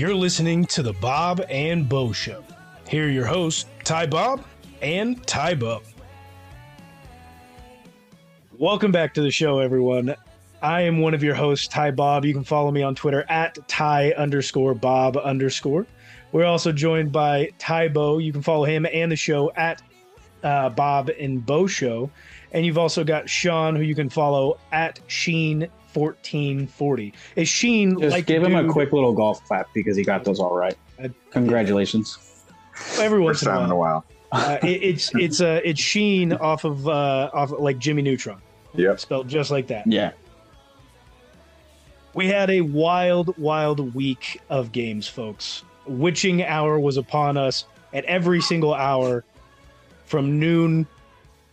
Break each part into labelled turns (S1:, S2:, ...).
S1: You're listening to the Bob and Bo Show. Here are your hosts, Ty Bob and Ty Bo. Welcome back to the show, everyone. I am one of your hosts, Ty Bob. You can follow me on Twitter at Ty underscore Bob underscore. We're also joined by Ty Bo. You can follow him and the show at uh, Bob and Bo Show. And you've also got Sean, who you can follow at Sheen 1440. Is Sheen
S2: Just
S1: like
S2: give him a quick little golf clap because he got those all right. Congratulations.
S1: every once
S3: First
S1: in a
S3: time in a
S1: while?
S3: while.
S1: Uh, it, it's it's uh, it's Sheen off of uh, off like Jimmy Neutron,
S3: Yep.
S1: spelled just like that.
S2: Yeah.
S1: We had a wild, wild week of games, folks. Witching hour was upon us at every single hour from noon,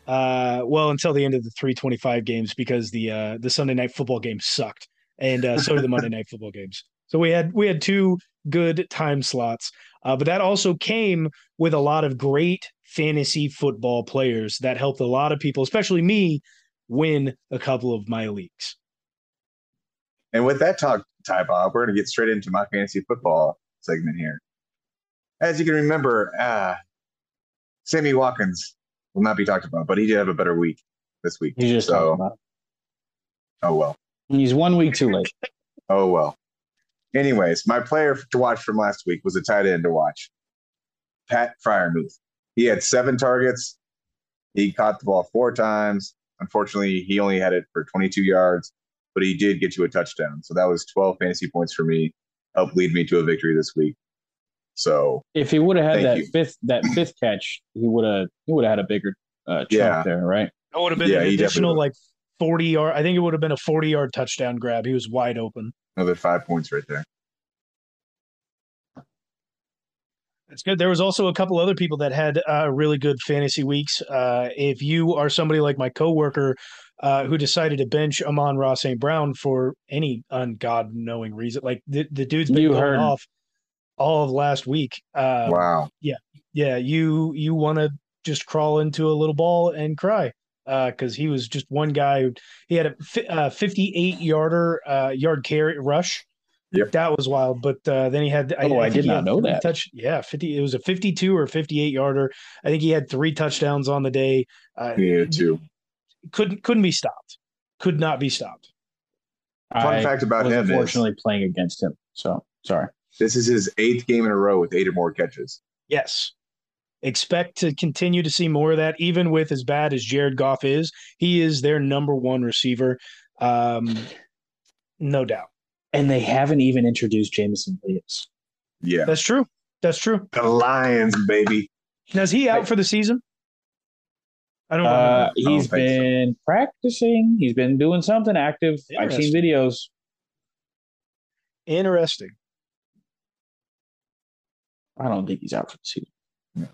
S1: uh, well, until the end of the 325 games because the uh, the Sunday night football games sucked, and uh, so did the Monday night football games. So we had we had two good time slots, uh, but that also came with a lot of great fantasy football players that helped a lot of people, especially me, win a couple of my leagues.
S3: And with that talk, Ty Bob, we're going to get straight into my fantasy football segment here. As you can remember, uh, Sammy Watkins will not be talked about, but he did have a better week this week.
S2: He's just
S3: so, oh well.
S2: He's one week too late.
S3: Oh well. Anyways, my player to watch from last week was a tight end to watch. Pat Freiermuth. He had seven targets. He caught the ball four times. Unfortunately, he only had it for 22 yards, but he did get you a touchdown. So that was 12 fantasy points for me. Helped lead me to a victory this week. So
S2: If he would have had that
S3: you.
S2: fifth that fifth catch, he would have he would have had a bigger uh, chunk
S3: Yeah.
S2: there, right?
S1: It would have been
S3: Yeah,
S1: an additional like 40 yard. I think it would have been a 40 yard touchdown grab. He was wide open.
S3: another five points right there.
S1: That's good. There was also a couple other people that had uh, really good fantasy weeks. Uh, if you are somebody like my coworker uh, who decided to bench Amon Ra St. Brown for any ungod knowing reason, like the, the dude's been
S2: You
S1: going
S2: heard.
S1: off all of last week. Uh,
S3: wow.
S1: Yeah, yeah. you you want to just crawl into a little ball and cry because he was just one guy. Who, he had a fi- uh, 58 yarder uh, yard carry rush.
S3: Yep.
S1: That was wild. But uh, then he had.
S2: Oh, I
S1: think
S2: did not know that.
S1: Touch. Yeah, 50. It was a 52 or 58 yarder. I think he had three touchdowns on the day. Uh,
S3: Yeah, two.
S1: Couldn't couldn't be stopped. Could not be stopped.
S3: Fun
S2: I
S3: fact about
S2: was
S3: him is-
S2: unfortunately playing against him. So sorry.
S3: This is his eighth game in a row with eight or more catches.
S1: Yes. Expect to continue to see more of that, even with as bad as Jared Goff is. He is their number one receiver. Um, no doubt.
S2: And they haven't even introduced Jameson Williams.
S3: Yeah.
S1: That's true. That's true.
S3: The Lions, baby.
S1: Now, is he out for the season? I don't
S2: Uh,
S1: remember.
S2: he's
S3: think so.
S2: been practicing. He's been doing something active. I've seen videos.
S1: Interesting.
S2: I don't think he's out for the season.
S1: No,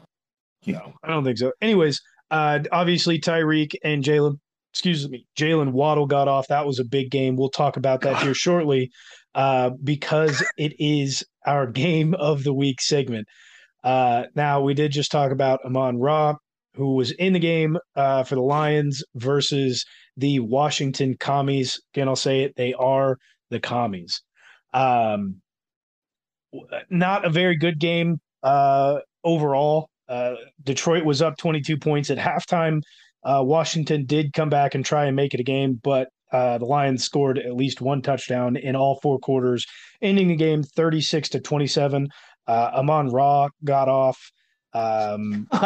S1: Yeah. I don't think so. Anyways, uh, obviously Tyreek and Jalen, excuse me, Jalen Waddle got off. That was a big game. We'll talk about that here shortly, uh, because it is our game of the week segment. Uh, now we did just talk about Amon Ra, who was in the game uh, for the Lions versus the Washington Commies. Again, I'll say it; they are the Commies. Um, not a very good game uh, overall. Uh, Detroit was up 22 points at halftime. Uh, Washington did come back and try and make it a game, but uh, the Lions scored at least one touchdown in all four quarters, ending the game 36 to 27. Uh, Amon Ra got off. Um,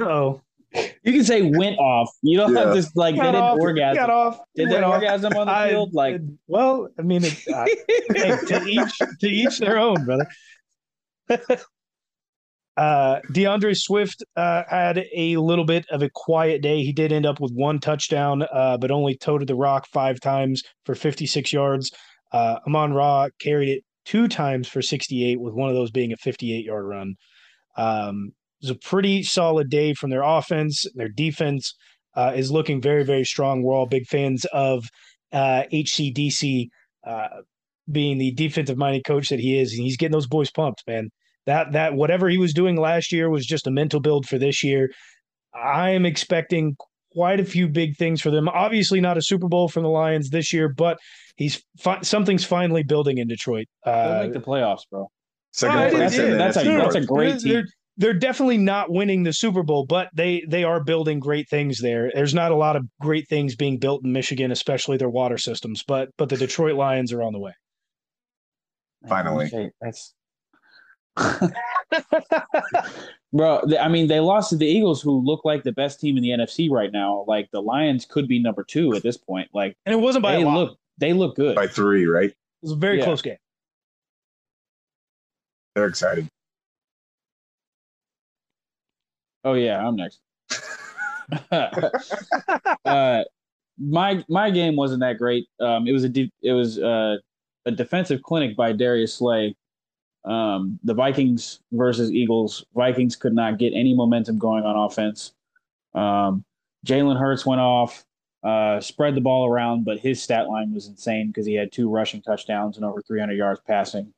S1: oh,
S2: You can say went off. You don't have
S3: Yeah.
S2: to like they didn't
S1: off.
S2: orgasm.
S1: Got off.
S2: Did they
S1: off.
S2: orgasm on the
S1: I-
S2: field? Like
S1: well, I mean, it, uh, hey, to each to each their own, brother. uh, D'Andre Swift uh, had a little bit of a quiet day. He did end up with one touchdown, uh, but only toted the rock five times for 56 yards. Uh, Amon Ra carried it two times for 68, with one of those being a 58 yard run. Um, it was a pretty solid day from their offense. Their defense uh, is looking very, very strong. We're all big fans of uh, HCDC uh, being the defensive minded coach that he is, and he's getting those boys pumped, man. That that whatever he was doing last year was just a mental build for this year. I am expecting quite a few big things for them. Obviously, not a Super Bowl from the Lions this year, but he's fi- something's finally building in Detroit.
S2: They'll
S1: Uh,
S2: make the playoffs, bro.
S3: Second
S1: Oh, it
S3: place
S1: is,
S3: in
S2: that's a- that's a
S3: North.
S2: great
S1: they're,
S2: team.
S1: They're, they're definitely not winning the Super Bowl, but they they are building great things there. There's not a lot of great things being built in Michigan, especially their water systems. But but the Detroit Lions are on the way.
S3: Finally.
S2: That's bro. I mean, they lost to the Eagles, who look like the best team in the NFC right now. Like the Lions could be number two at this point. Like
S1: And it wasn't by
S2: they
S1: a lot.
S2: look, they look good.
S3: by three, right?
S1: it was a very
S2: Yeah.
S1: close game.
S3: They're excited.
S2: Oh yeah, I'm next. uh, my my game wasn't that great. Um, it was a de- it was uh, a defensive clinic by Darius Slay. Um, the Vikings versus Eagles. Vikings could not get any momentum going on offense. Um, Jalen Hurts went off, uh, spread the ball around, but his stat line was insane because he had two rushing touchdowns and over 300 yards passing.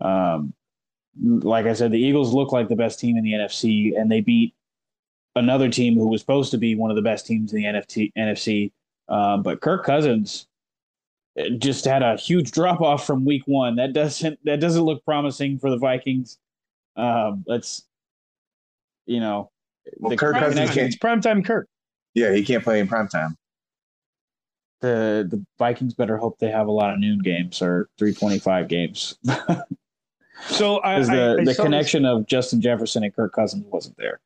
S2: Um, like I said, the Eagles look like the best team in the NFC, and they beat another team who was supposed to be one of the best teams in the NFT, NFC. Um, but Kirk Cousins uh, just had a huge drop off from Week One. That doesn't that doesn't look promising for the Vikings. Um, let's, you know,
S3: Well, Kirk Cousins can't-
S1: It's primetime Kirk.
S3: Yeah, he can't play in prime time.
S2: the the Vikings better hope they have a lot of noon games or three twenty five games.
S1: So I,
S2: the,
S1: I
S2: the
S1: saw this-
S2: connection of Justin Jefferson and Kirk Cousins wasn't there.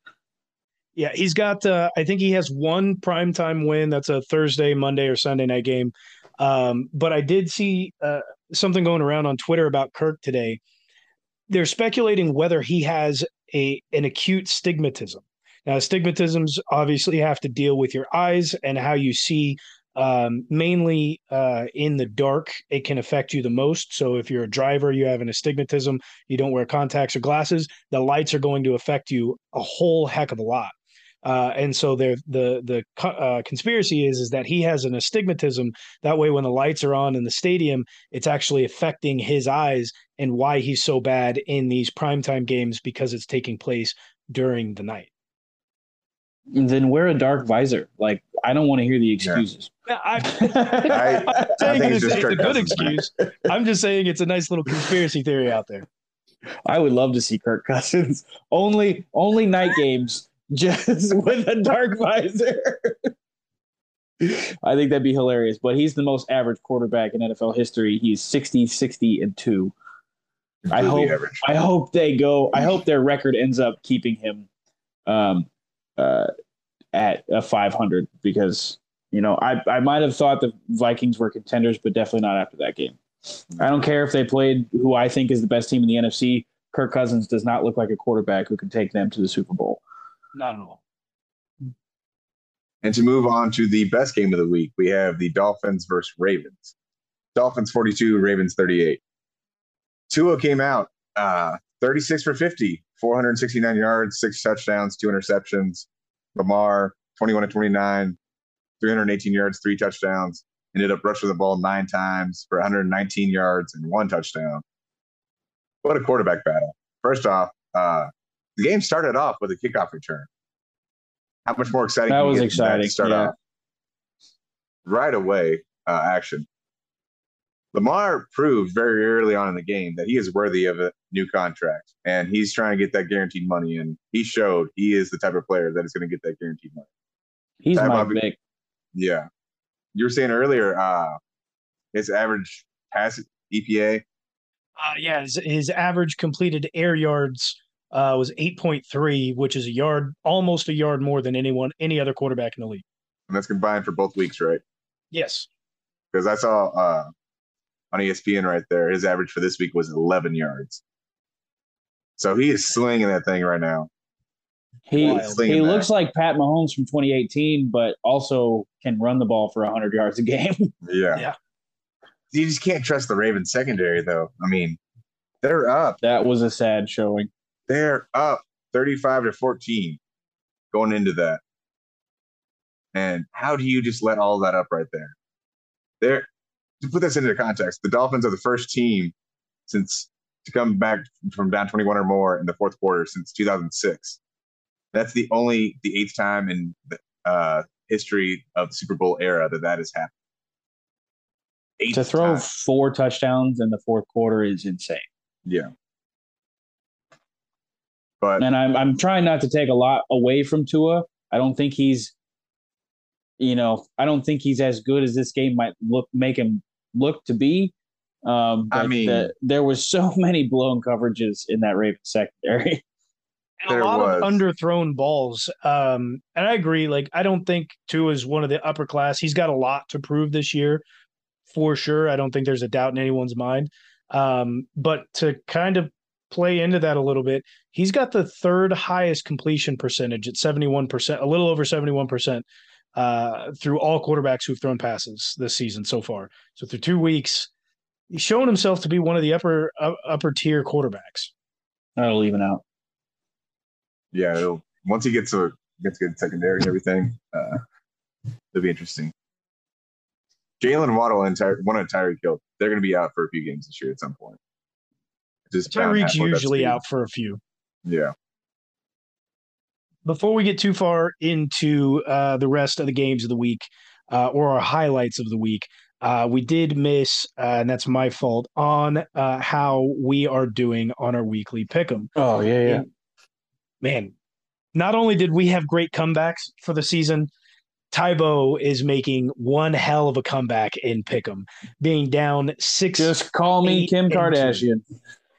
S1: Yeah, he's got. Uh, I think he has one primetime win. That's a Thursday, Monday, or Sunday night game. Um, but I did see uh, something going around on Twitter about Kirk today. They're speculating whether he has a an acute stigmatism. Now, stigmatisms obviously have to deal with your eyes and how you see. Um, mainly uh, in the dark, it can affect you the most. So, if you're a driver, you have an astigmatism, you don't wear contacts or glasses, the lights are going to affect you a whole heck of a lot. Uh, and so there, the the uh, conspiracy is is that he has an astigmatism. That way, when the lights are on in the stadium, it's actually affecting his eyes, and why he's so bad in these primetime games because it's taking place during the night.
S2: Then wear a dark visor. Like I don't want to hear the excuses.
S1: I,
S3: I-
S1: I'm saying
S3: think
S1: it's,
S3: it's just
S1: it's a good excuse. I'm just saying it's a nice little conspiracy theory out there.
S2: I would love to see Kirk Cousins only only night games just with a dark visor. I think that'd be hilarious, but he's the most average quarterback in NFL history. He's 60 60 and 2. I hope-
S3: average.
S2: I hope they go I hope their record ends up keeping him um uh at a 500 because you know, I I might have thought the Vikings were contenders but definitely not after that game. I don't care if they played who I think is the best team in the NFC. Kirk Cousins does not look like a quarterback who can take them to the Super Bowl.
S1: Not at all.
S3: And to move on to the best game of the week, we have the Dolphins versus Ravens. Dolphins 42, Ravens 38. Tua came out uh, 36 for 50, 469 yards, six touchdowns, two interceptions. Lamar 21 to 29, 318 yards, three touchdowns. Ended up rushing the ball nine times for 119 yards and one touchdown. What a quarterback battle. First off, uh, the game started off with a kickoff return. How much more exciting?
S2: That was
S3: than that
S2: exciting,
S3: start
S2: yeah.
S3: off right away. Uh, action. Lamar proved very early on in the game that he is worthy of a new contract, and he's trying to get that guaranteed money. And he showed he is the type of player that is going to get that guaranteed money.
S2: He's my big.
S3: Yeah, you were saying earlier, uh, his average pass EPA.
S1: Uh, yeah, his, his average completed air yards uh, was 8.3, which is a yard, almost a yard more than anyone, any other quarterback in the league.
S3: And that's combined for both weeks, right?
S1: Yes.
S3: Because I saw uh, on ESPN right there, his average for this week was 11 yards. So he is slinging that thing right now.
S2: He
S1: Wild.
S2: he
S3: Slinging that.
S2: looks like Pat Mahomes from 2018, but also can run the ball for 100 yards a game.
S3: Yeah.
S1: Yeah.
S3: You just can't trust the Ravens secondary, though. I mean, they're up.
S2: that was a sad showing.
S3: They're up 35 to 14 going into that. And how do you just let all that up right there? They're to put this into context, the Dolphins are the first team since to come back from down 21 or more in the fourth quarter since 2006. That's the only the eighth time in the uh, history of the Super Bowl era that that has happened. Eight
S2: to throw
S3: times.
S2: four touchdowns in the fourth quarter is insane.
S3: Yeah. But
S2: And I'm I'm trying not to take a lot away from Tua. I don't think he's you know, I don't think he's as good as this game might look make him look to be. Um,
S3: I mean-
S2: the, there was so many blown coverages in that Ravens secondary.
S1: And
S3: There
S1: a lot
S3: was.
S1: of underthrown balls. Um, and I agree. Like, I don't think Tua is one of the upper class. He's got a lot to prove this year, for sure. I don't think there's a doubt in anyone's mind. Um, but to kind of play into that a little bit, he's got the third highest completion percentage at 71%, a little over 71%, uh, through all quarterbacks who've thrown passes this season so far. So through two weeks, he's shown himself to be one of the upper uh, upper tier quarterbacks.
S2: That'll even out.
S3: Yeah, it'll, once he gets a gets good secondary and everything, uh, it'll be interesting. Jalen Waddle and Ty- one of Tyreek Hill, they're going to be out for a few games this year at some point. Just
S1: Tyreek's
S3: happen with that
S1: usually out for a few.
S3: Yeah.
S1: before we get too far into uh, the rest of the games of the week uh, or our highlights of the week, uh, we did miss, uh, and that's my fault, on uh, how we are doing on our weekly pick'em.
S2: Oh yeah, yeah.
S1: And, man, not only did we have great comebacks for the season, Tybo is making one hell of a comeback in pick'em, being down six.
S2: Just call me Kim. Kardashian.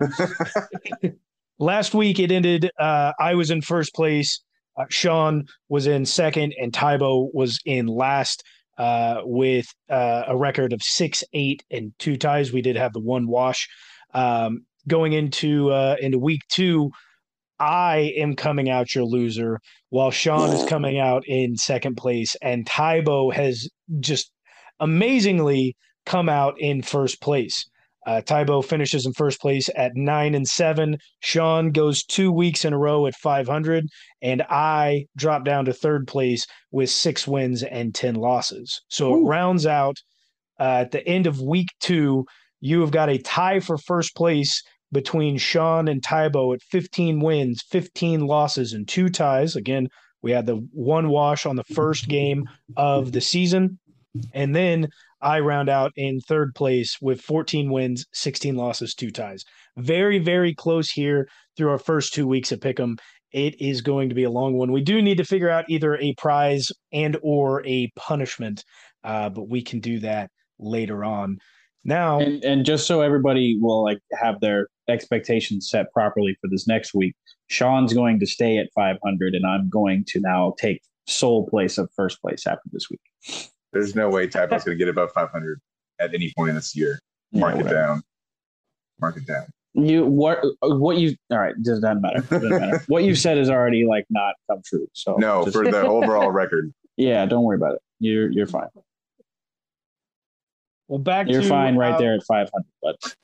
S1: last week it ended uh i was in first place uh, sean was in second and tybo was in last uh with uh, a record of six eight and two ties we did have the one wash um going into uh into week two i am coming out your loser while sean is coming out in second place and tybo has just amazingly come out in first place uh, Tybo finishes in first place at nine and seven. Sean goes two weeks in a row at 500, and I drop down to third place with six wins and 10 losses. So it rounds out uh, at the end of week two. You have got a tie for first place between Sean and Tybo at 15 wins, 15 losses, and two ties. Again, we had the one wash on the first game of the season. And then I round out in third place with 14 wins, 16 losses, two ties. Very, very close here through our first two weeks of Pick'em. It is going to be a long one. We do need to figure out either a prize and or a punishment, uh, but we can do that later on. Now,
S2: And and just so everybody will like have their expectations set properly for this next week, Sean's going to stay at 500, and I'm going to now take sole place of first place after this week.
S3: There's no way Tybo's going to get above 500 at any point in this year. Mark
S2: Yeah,
S3: it down. Mark it down.
S2: You what what you all right? Does not matter. Doesn't matter. what you've said is already like not come true. So
S3: No,
S2: just-
S3: for the overall record.
S2: yeah, don't worry about it. You're you're fine.
S1: well, back
S2: You're
S1: to
S2: fine right
S1: uh,
S2: there at 500. But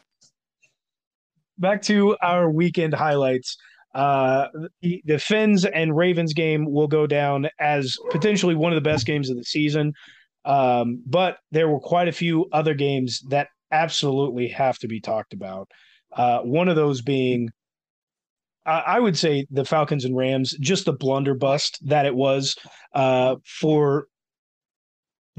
S1: back to our weekend highlights. Uh, the, the Finns and Ravens game will go down as potentially one of the best games of the season. Um, but there were quite a few other games that absolutely have to be talked about. Uh, one of those being, I, I would say, the Falcons and Rams, just the blunderbuss that it was uh, for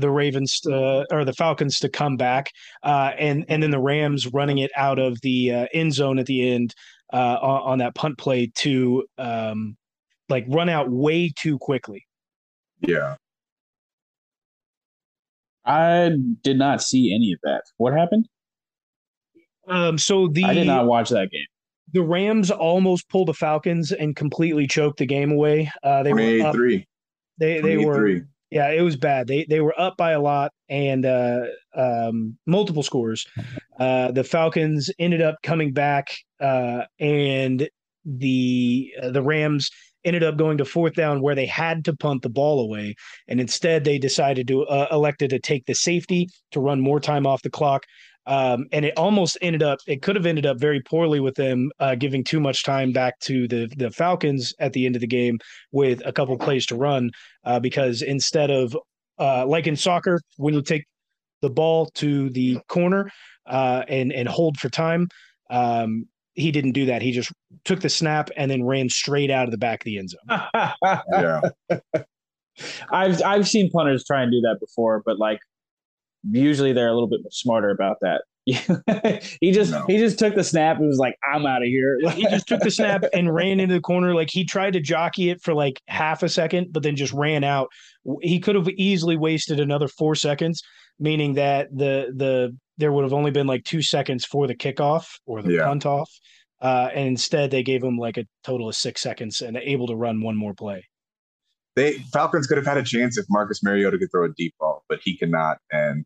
S1: the Ravens uh, or the Falcons to come back, uh, and and then the Rams running it out of the uh, end zone at the end uh, on, on that punt play to um, like run out way too quickly.
S3: Yeah.
S2: I did not see any of that. What happened?
S1: Um, so the
S2: I did not watch that game.
S1: the Rams almost pulled the Falcons and completely choked the game away. Uh, they were up,
S3: 28-3.
S1: they they were
S3: 28-3.
S1: Yeah it was bad. They they were up by a lot and uh, um, multiple scores. Uh, the Falcons ended up coming back uh, and the uh, the Rams ended up going to fourth down where they had to punt the ball away and instead they decided to uh, elected to take the safety to run more time off the clock um, and it almost ended up it could have ended up very poorly with them uh, giving too much time back to the the Falcons at the end of the game with a couple plays to run uh, because instead of uh, like in soccer when you take the ball to the corner uh, and and hold for time um, he didn't do that he just took the snap and then ran straight out of the back of the end zone
S3: Yeah.
S2: I've I've seen punters try and do that before, but like usually they're a little bit smarter about that. he just
S3: No.
S2: he just took the snap and was like, "I'm out of here."
S1: he just took the snap and ran into the corner. Like he tried to jockey it for like half a second, but then just ran out. He could have easily wasted another four seconds, meaning that the the there would have only been like two seconds for the kickoff or the
S3: Yeah.
S1: punt off. Uh, and instead, they gave him like a total of six seconds and able to run one more play.
S3: They Falcons could have had a chance if Marcus Mariota could throw a deep ball, but he cannot, and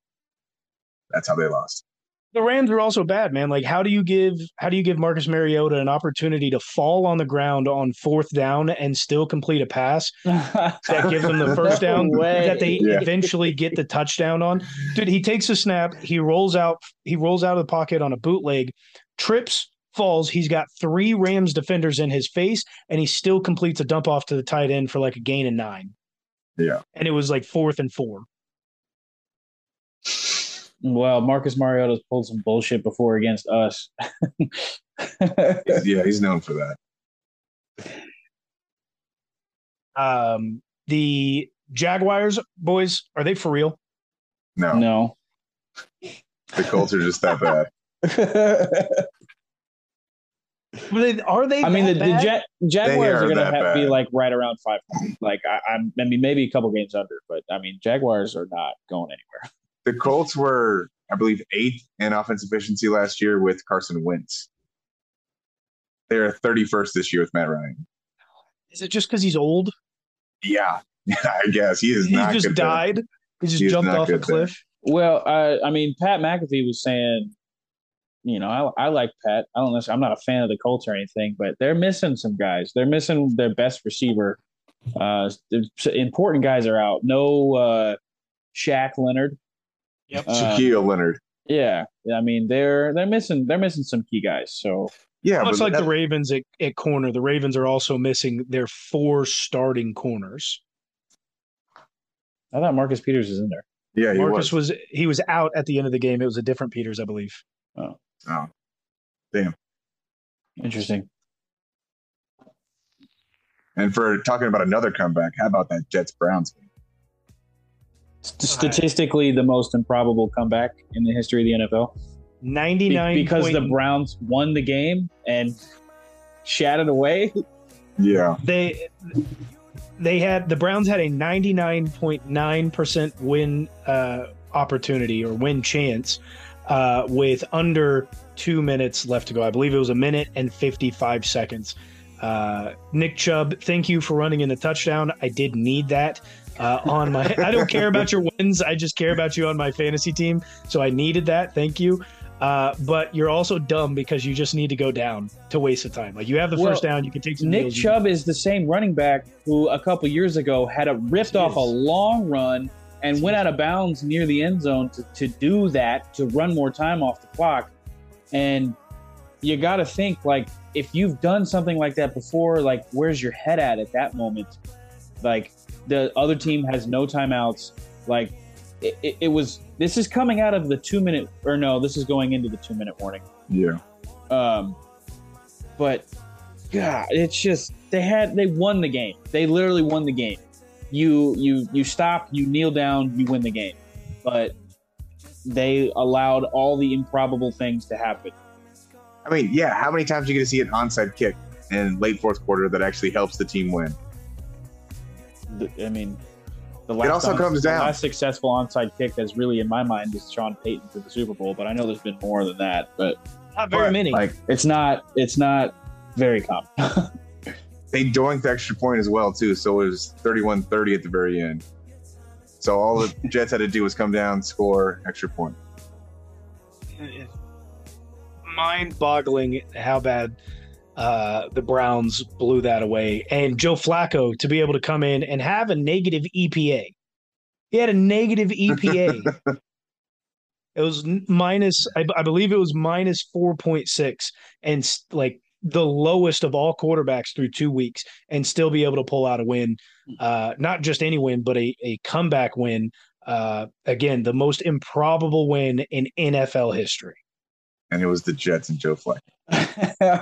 S3: that's how they lost.
S1: The Rams are also bad, man. Like, how do you give how do you give Marcus Mariota an opportunity to fall on the ground on fourth down and still complete a pass that gives them the first down
S2: No way.
S1: that they
S3: Yeah.
S1: eventually get the touchdown on. Dude, he takes a snap, he rolls out, he rolls out of the pocket on a bootleg, trips, falls. He's got three Rams defenders in his face, and he still completes a dump off to the tight end for like a gain of nine.
S3: Yeah.
S1: And it was like fourth and four.
S2: well, Marcus Mariota's pulled some bullshit before against us.
S3: Yeah, he's known for that.
S1: Um, the Jaguars boys, are they for real?
S3: No,
S2: no.
S3: the Colts are just that bad.
S1: Are they, are they
S2: I mean, the,
S1: that
S2: the
S1: bad?
S2: Ja- Jaguars
S3: are
S2: are, going to have, be like right around five. Like I, I'm, I mean, maybe a couple games under, but I mean, Jaguars are not going anywhere.
S3: The Colts were, I believe, eighth in offensive efficiency last year with Carson Wentz. They're 31st this year with Matt Ryan.
S1: Is it just because he's old?
S3: Yeah, I guess he is
S1: He
S3: not
S1: just
S3: good there.
S1: died. He just
S3: He
S1: jumped off a
S3: good there.
S1: cliff.
S2: Well, I, I mean, Pat McAfee was saying, you know, I, I like Pat. I don't know. I'm not a fan of the Colts or anything, but they're missing some guys. They're missing their best receiver. Uh, important guys are out. No uh, Shaq Leonard.
S1: Yep.
S2: Uh,
S3: Shaquille Leonard.
S2: Yeah, I mean they're they're missing they're missing some key guys. So
S3: Yeah,
S1: Much like
S3: that-
S1: the Ravens at, at corner, the Ravens are also missing their four starting corners.
S2: I thought Marcus Peters is in there.
S3: yeah, he
S1: Marcus
S3: was.
S1: was. he was out at the end of the game. It was a different Peters, I believe.
S3: Oh,
S2: Interesting.
S3: and for talking about another comeback, how about that Jets Browns game?
S2: St- Statistically, the most improbable comeback in the history of the NFL
S1: 99
S2: Be-
S1: nine
S2: because the Browns won the game and shattered away.
S3: Yeah,
S1: they they had the Browns had a ninety nine point nine percent win uh, opportunity or win chance uh, with under two minutes left to go. I believe it was a minute and fifty five seconds. Uh, Nick Chubb, thank you for running in the touchdown. I did need that. Uh, on my, I don't care about your wins. I just care about you on my fantasy team. So I needed that. Thank you. Uh, but you're also dumb because you just need to go down to waste the time. Like you have the
S2: Well,
S1: first down, you can take some
S2: Nick Chubb is the same running back who a couple years ago had a ripped off a long run and went out of bounds near the end zone to, to do that to run more time off the clock. And you got to think like if you've done something like that before, like where's your head at at that moment? Like the other team has no timeouts. Like it, it, it was. This is coming out of the two minute or no, this is going into the two minute warning.
S3: yeah.
S2: Um, but God, it's just they had they won the game. They literally won the game. You you you stop, you kneel down, you win the game. But they allowed all the improbable things to happen.
S3: I mean, yeah. How many times are you going to see an onside kick in late fourth quarter that actually helps the team win?
S2: The- I mean, the last
S3: also
S2: on-
S3: comes
S2: the
S3: down-
S2: last successful onside kick that's really in my mind is Sean Payton to the Super Bowl. But I know there's been more than that. But
S1: Not very
S3: But,
S1: many.
S2: like, it's not it's not very common.
S3: They doinked the extra point as well too, so it was 31-30 at the very end. So all the Jets had to do was come down, score, extra point.
S1: mind-boggling how bad uh, the Browns blew that away, and Joe Flacco to be able to come in and have a negative EPA. He had a negative EPA. it was minus, I, believe it was minus four point six, and like the lowest of all quarterbacks through two weeks, and still be able to pull out a win. Uh, not just any win, but a, a comeback win. Uh, again, the most improbable win in NFL history.
S3: And it was the Jets and Joe Flacco.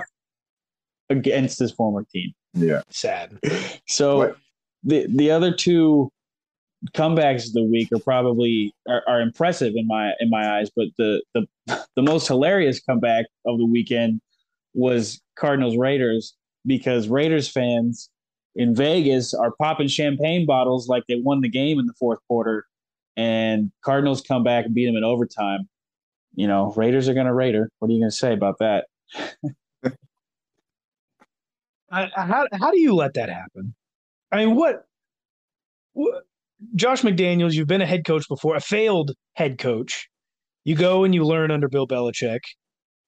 S2: Against his former team.
S3: Yeah.
S1: Sad.
S2: So
S3: What?
S2: the the other two comebacks of the week are probably are, are impressive in my in my eyes, but the the the most hilarious comeback of the weekend was Cardinals Raiders because Raiders fans in Vegas are popping champagne bottles like they won the game in the fourth quarter, and Cardinals come back and beat them in overtime. You know, Raiders are going to Raider. What are you going to say about that?
S1: I, how how do you let that happen? I mean, what, what? Josh McDaniels, you've been a head coach before, a failed head coach. You go and you learn under Bill Belichick.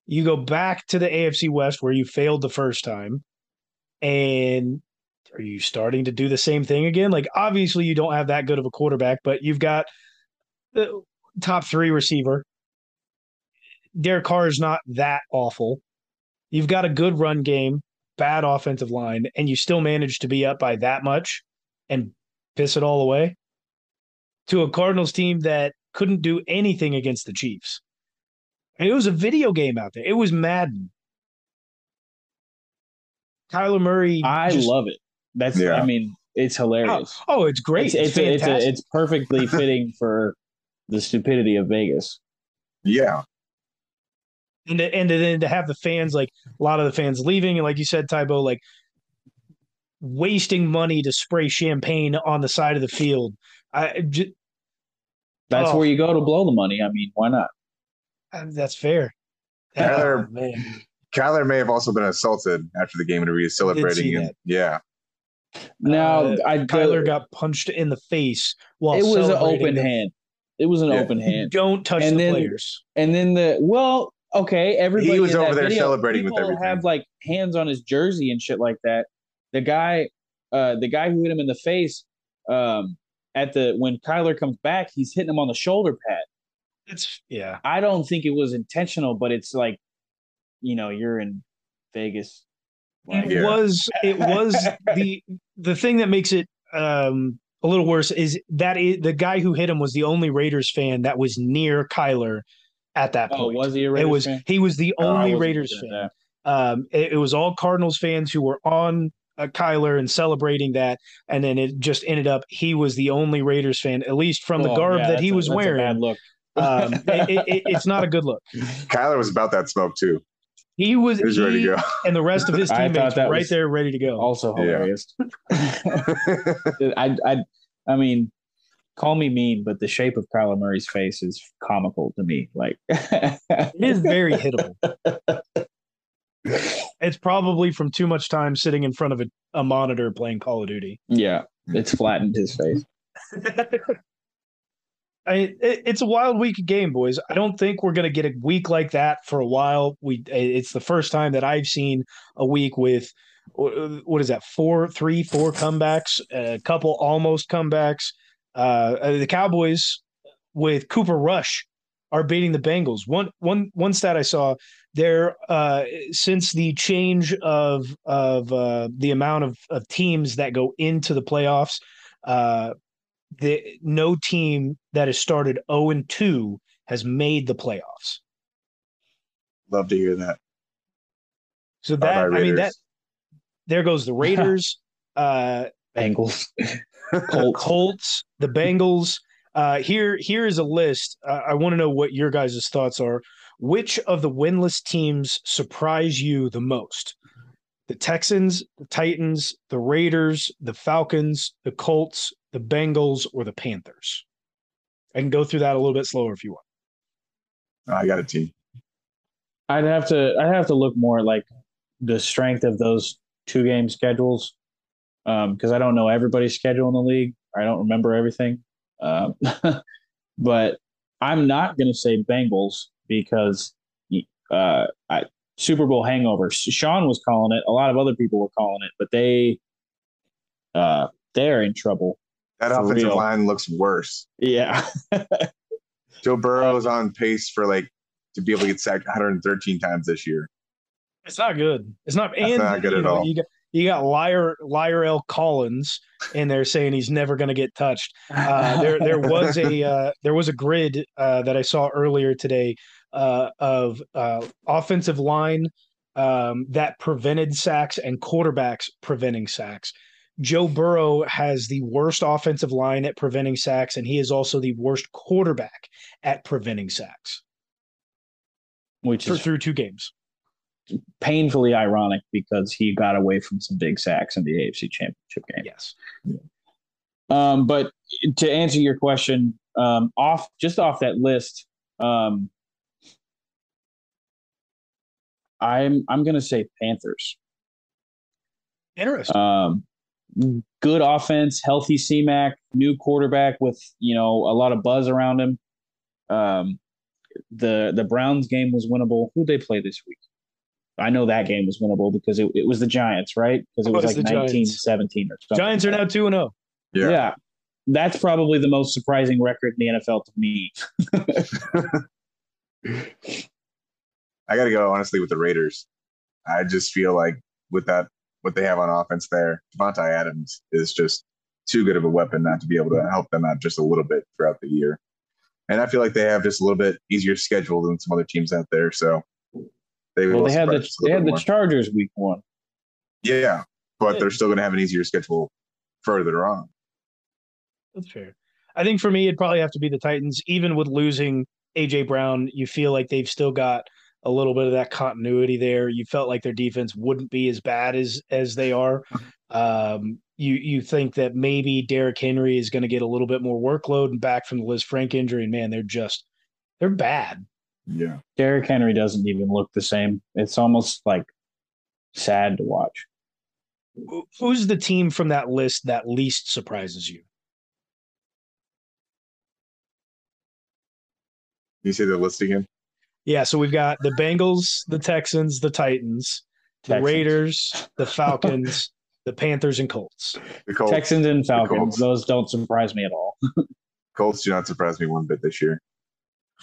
S1: You go back to the AFC West where you failed the first time, and are you starting to do the same thing again? Like, obviously, you don't have that good of a quarterback, but you've got the top three receiver. Derek Carr is not that awful. You've got a good run game, bad offensive line, and you still manage to be up by that much and piss it all away to a Cardinals team that couldn't do anything against the Chiefs. And it was a video game out there. It was Madden. Kyler Murray.
S2: I just, love it. That's yeah. I mean, it's hilarious.
S1: Oh, oh it's great.
S2: It's it's, it's, a, it's, a, it's perfectly fitting for the stupidity of Vegas.
S3: Yeah.
S1: And to, and then to have the fans like a lot of the fans leaving and like you said Tybo like wasting money to spray champagne on the side of the field. I just,
S2: that's oh. where you go to blow the money. I mean, why not?
S1: That's fair.
S3: Kyler, oh, Kyler may have also been assaulted after the game and he was celebrating. And, yeah.
S2: Now, uh, I
S1: Kyler got punched in the face while
S2: it was an open hand. It was an yeah. open hand.
S1: Don't touch
S2: and
S1: the
S2: then,
S1: players.
S2: And then the well, okay, everybody
S3: he was over there video, celebrating with everything.
S2: Have like hands on his jersey and shit like that. The guy, uh, the guy who hit him in the face, um, at the when Kyler comes back, he's hitting him on the shoulder pad.
S1: It's yeah.
S2: I don't think it was intentional, but it's like, you know, you're in Vegas.
S1: It yeah. was it was the the thing that makes it um a little worse is that it, the guy who hit him was the only Raiders fan that was near Kyler at that oh, point.
S2: Oh, was he a Raiders
S1: It was
S2: fan?
S1: he was the only oh, Raiders fan. Um, it, it, was all Cardinals fans who were on uh, Kyler and celebrating that, and then it just ended up he was the only Raiders fan, at least from the oh, garb yeah, that he was
S2: a,
S1: wearing.
S2: Look.
S1: um, it, it, it's not a good look.
S3: Kyler was about that smoke too.
S1: He was, he was he, ready to go, and the rest of his teammates were right there, ready to go.
S2: Also hilarious. Yeah. I, I, I mean, call me mean, but the shape of Kyler Murray's face is comical to me. Like,
S1: it is very hittable. it's probably from too much time sitting in front of a, a monitor playing Call of Duty.
S2: Yeah, it's flattened his face.
S1: I, it, it's a wild week of game, boys. I don't think we're going to get a week like that for a while. We it's the first time that I've seen a week with what is that four, three, four comebacks, a couple almost comebacks. Uh, the Cowboys with Cooper Rush are beating the Bengals. One one one stat I saw there uh, since the change of of uh, the amount of, of teams that go into the playoffs. Uh, the no team that has started 0 and 2 has made the playoffs.
S3: Love to hear that.
S1: So that I mean that there goes the Raiders, uh
S2: Bengals,
S1: Colts. Colts, the Bengals. Uh here here is a list. Uh, I want to know what your guys' thoughts are. Which of the winless teams surprise you the most? The Texans, the Titans, the Raiders, the Falcons, the Colts, the Bengals, or the Panthers? I can go through that a little bit slower if you want.
S3: I got a team.
S2: I'd have to I'd have to look more like the strength of those two game schedules because um, I don't know everybody's schedule in the league. I don't remember everything. Um, but I'm not going to say Bengals because uh, I, Super Bowl hangover. Sean was calling it. A lot of other people were calling it, but they uh, they're in trouble.
S3: That offensive real. line looks worse.
S2: Yeah.
S3: Joe Burrow is on pace for like to be able to get sacked 113 times this year.
S1: It's not good. It's not.
S3: That's and, not good at know, all.
S1: You got you got La'el Collins in there saying he's never going to get touched. Uh, there there was a uh, there was a grid uh, that I saw earlier today uh, of uh, offensive line um, that prevented sacks and quarterbacks preventing sacks. Joe Burrow has the worst offensive line at preventing sacks, and he is also the worst quarterback at preventing sacks.
S2: Which is
S1: through two games.
S2: Painfully ironic because he got away from some big sacks in the AFC Championship game.
S1: Yes.
S2: Um, but to answer your question, um, off just off that list, um, I'm I'm gonna say Panthers.
S1: Interesting.
S2: Um, good offense, healthy CMAC, new quarterback with you know a lot of buzz around him. Um, the the Browns game was winnable. Who they play this week? I know that game was winnable because it, it was the Giants, right? Because it was, was like 19 Giants. 17 or something.
S1: Giants are now 2 and 0.
S2: Yeah. yeah. That's probably the most surprising record in the NFL to me.
S3: I got to go honestly with the Raiders. I just feel like with that what they have on offense there, Davante Adams is just too good of a weapon not to be able to help them out just a little bit throughout the year. And I feel like they have just a little bit easier schedule than some other teams out there. So
S2: they well, they had the they had the more. Chargers week one.
S3: Yeah, but they're still going to have an easier schedule further on.
S1: That's fair. I think for me, it'd probably have to be the Titans. Even with losing AJ Brown, you feel like they've still got a little bit of that continuity there. You felt like their defense wouldn't be as bad as as they are. Um, you you think that maybe Derrick Henry is going to get a little bit more workload and back from the Lisfranc injury, and man, they're just they're bad.
S3: Yeah,
S2: Derrick Henry doesn't even look the same. It's almost like sad to watch.
S1: Who's the team from that list that least surprises you?
S3: You say the list again?
S1: Yeah, so we've got the Bengals, the Texans, the Titans, the Texans. Raiders, the Falcons, the Panthers, and Colts.
S2: The Colts. Texans and Falcons. Those don't surprise me at all.
S3: Colts do not surprise me one bit this year.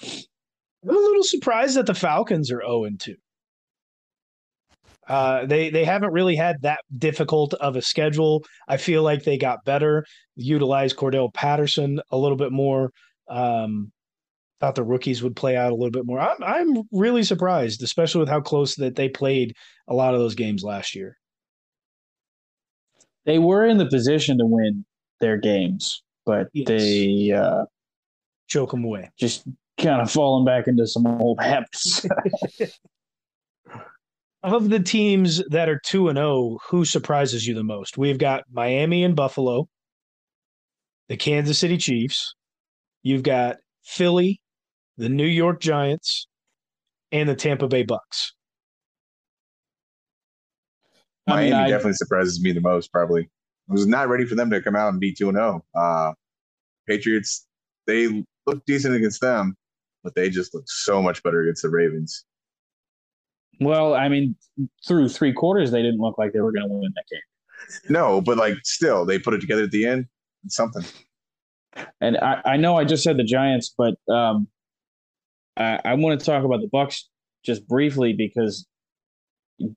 S1: I'm a little surprised that the Falcons are 0 and 2. Uh, they they haven't really had that difficult of a schedule. I feel like they got better, utilized Cordarrelle Patterson a little bit more. Um, thought the rookies would play out a little bit more. I'm I'm really surprised, especially with how close that they played a lot of those games last year.
S2: They were in the position to win their games, but yes. they uh,
S1: choke them away.
S2: Just kind of falling back into some old habits.
S1: of the teams that are 2 and 0, who surprises you the most? We've got Miami and Buffalo, the Kansas City Chiefs. You've got Philly, the New York Giants, and the Tampa Bay Bucks.
S3: Miami I mean, I, definitely surprises me the most. Probably, I was not ready for them to come out and be two and zero. Oh. Uh, Patriots, they look decent against them, but they just look so much better against the Ravens.
S2: Well, I mean, through three quarters, they didn't look like they were going to win that game.
S3: No, but like still, they put it together at the end. It's something.
S2: And I, I know I just said the Giants, but um, I, I want to talk about the Bucks just briefly because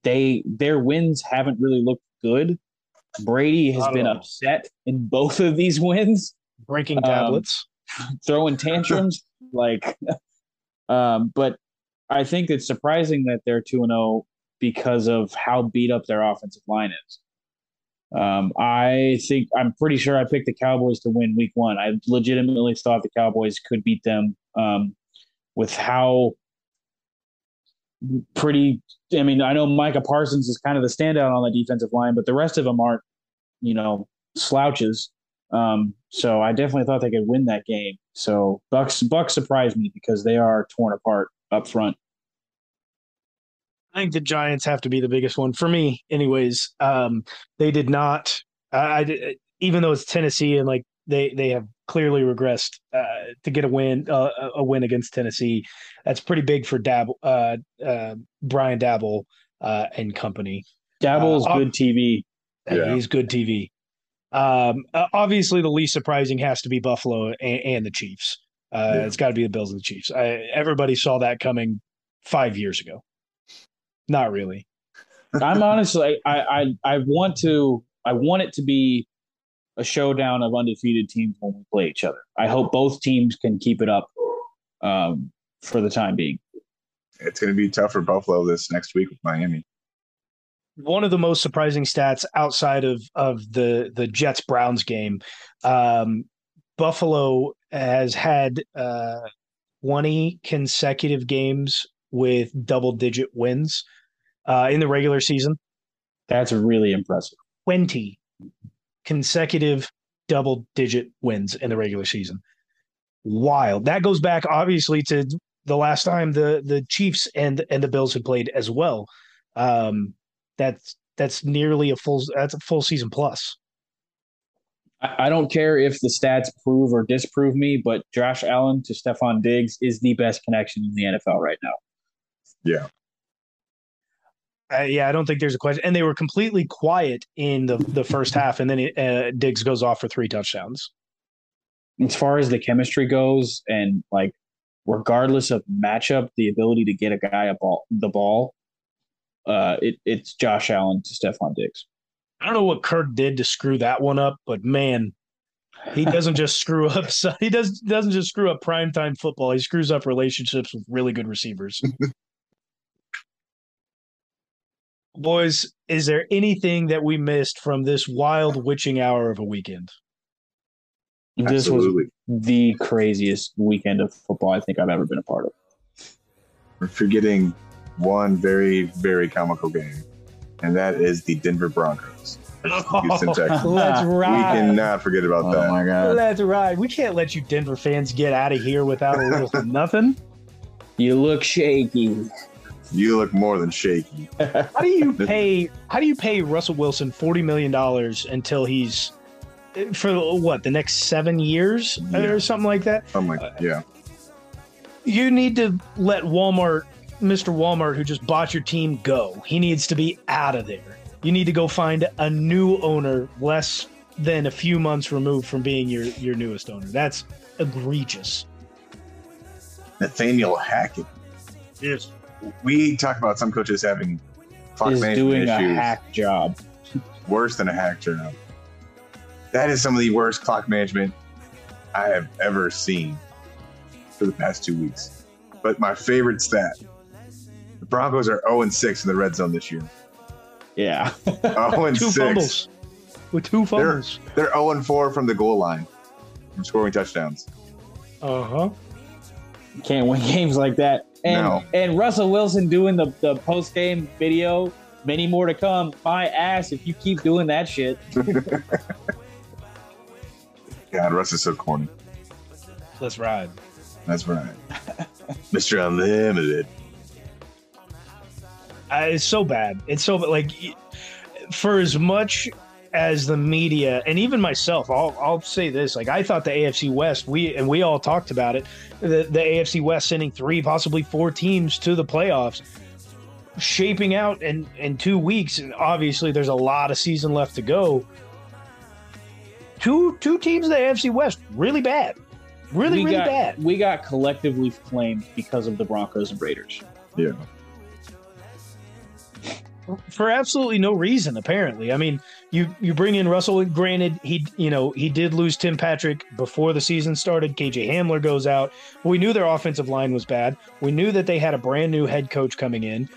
S2: they their wins haven't really looked good. Brady has been upset in both of these wins,
S1: breaking um, tablets,
S2: um, throwing tantrums. like, um, but I think it's surprising that they're two and zero oh because of how beat up their offensive line is. Um, I think I'm pretty sure I picked the Cowboys to win Week One. I legitimately thought the Cowboys could beat them. Um, with how pretty. I mean, I know Micah Parsons is kind of the standout on the defensive line, but the rest of them aren't, you know, slouches. Um, so I definitely thought they could win that game. So Bucks Bucks surprised me because they are torn apart up front.
S1: I think the Giants have to be the biggest one for me, anyways. Um, they did not. I, I even though it's Tennessee and like they they have clearly regressed uh, to get a win uh, a win against Tennessee. That's pretty big for Dab uh, uh Brian Daboll uh, and company.
S2: Daboll's uh, good TV.
S1: Yeah. He's good TV. Um, obviously, the least surprising has to be Buffalo and, and the Chiefs. Yeah. It's got to be the Bills and the Chiefs. I, everybody saw that coming five years ago. Not really.
S2: I'm honestly, I, I, I want to, I want it to be a showdown of undefeated teams when we play each other. I hope both teams can keep it up um, for the time being.
S3: It's going to be tough for Buffalo this next week with Miami.
S1: one of the most surprising stats outside of of the the Jets Browns game. Um, Buffalo has had uh, 20 consecutive games with double digit wins uh, in the regular season.
S2: That's really impressive.
S1: 20 consecutive double digit wins in the regular season. Wild. That goes back obviously to the last time the the Chiefs and and the Bills had played as well. Um, that's that's nearly a full that's a full season plus.
S2: I, I don't care if the stats prove or disprove me, but Josh Allen to Stefon Diggs is the best connection in the NFL right now.
S3: Yeah.
S1: Uh, yeah, I don't think there's a question. And they were completely quiet in the the first half, and then it, uh, Diggs goes off for three touchdowns.
S2: As far as the chemistry goes, and like regardless of matchup, the ability to get a guy a ball the ball, uh, it, it's Josh Allen to Stefon Diggs.
S1: I don't know what Kirk did to screw that one up, but man, he doesn't just screw up. He does doesn't just screw up primetime football. He screws up relationships with really good receivers. Boys, is there anything that we missed from this wild witching hour of a weekend?
S2: This was the craziest weekend of football I think I've ever been a part of.
S3: We're forgetting one very, very comical game, and that is the Denver Broncos. Houston Texans.
S1: Let's ride.
S3: We cannot forget about
S2: Oh
S3: that.
S2: my god.
S1: Let's ride. We can't let you Denver fans get out of here without a little nothing.
S2: You look shaky.
S3: You look more than shaky.
S1: How do you pay? How do you pay Russell Wilson forty million dollars until he's for what the next seven years
S3: Yeah.
S1: or something like that?
S3: I'm like, yeah.
S1: You need to let Walmart, Mr. Walmart, who just bought your team, go. He needs to be out of there. You need to go find a new owner, less than a few months removed from being your your newest owner. That's egregious.
S3: Nathaniel Hackett.
S1: Yes.
S3: We talk about some coaches having clock
S2: Is
S3: management
S2: doing a hack job.
S3: worse than a hack job. That is some of the worst clock management I have ever seen for the past two weeks. But my favorite stat the Broncos are 0 6 in the red zone this year.
S2: Yeah.
S3: 0
S1: Two
S3: 6.
S1: fumbles. With two fumbles.
S3: They're 0 4 from the goal line from scoring touchdowns.
S1: Uh huh.
S2: Can't win games like that. And
S3: No.
S2: and Russell Wilson doing the, the post game video, many more to come. My ass if you keep doing that shit.
S3: God, Russ is so corny.
S1: Let's ride.
S3: That's right. Mr. Unlimited.
S1: Uh, it's so bad. It's so like for as much as the media and even myself, I'll I'll say this: like I thought the AFC West, we and we all talked about it, the, the AFC West sending three, possibly four teams to the playoffs, shaping out in in two weeks, and obviously there's a lot of season left to go. Two two teams in the AFC West, really bad, really
S2: we
S1: really
S2: got,
S1: bad.
S2: We got collectively claimed because of the Broncos and Raiders.
S3: Yeah.
S1: For absolutely no reason apparently. I mean you you bring in russell granted he you know he did lose tim patrick before the season started. Kj hamler goes out. We knew their offensive line was bad. We knew that they had a brand new head coach coming in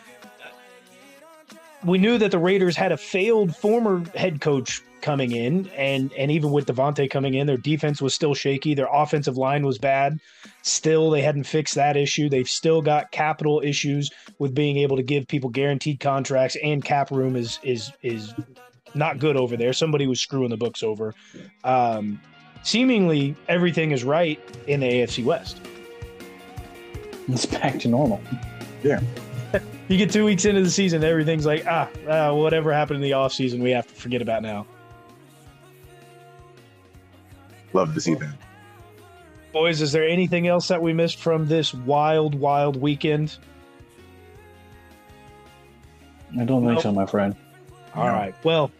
S1: we knew that the raiders had a failed former head coach coming in and and even with Davante coming in their defense was still shaky their offensive line was bad still they hadn't fixed that issue they've still got capital issues with being able to give people guaranteed contracts and cap room is is is not good over there. Somebody was screwing the books over. Um, seemingly everything is right in the AFC West.
S2: It's back to normal.
S1: You get two weeks into the season, everything's like ah, ah whatever happened in the offseason, we have to forget about now.
S3: Love to see that.
S1: Boys, is there anything else that we missed from this wild, wild weekend?
S2: I don't think so, my friend.
S1: All right. Well,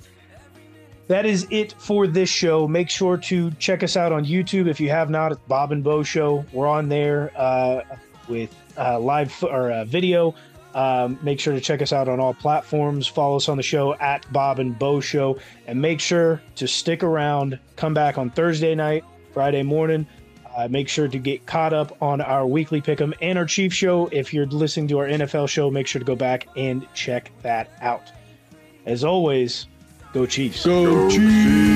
S1: that is it for this show. Make sure to check us out on YouTube if you have not. It's Bob and Bo Show. We're on there uh, with uh, live f- or uh, video. Um, make sure to check us out on all platforms. Follow us on the show at Bob and Bo Show, and make sure to stick around. Come back on Thursday night, Friday morning. Uh, make sure to get caught up on our weekly pick'em and our Chief show. If you're listening to our NFL show, make sure to go back and check that out. As always, go Chiefs.
S2: Go Chiefs.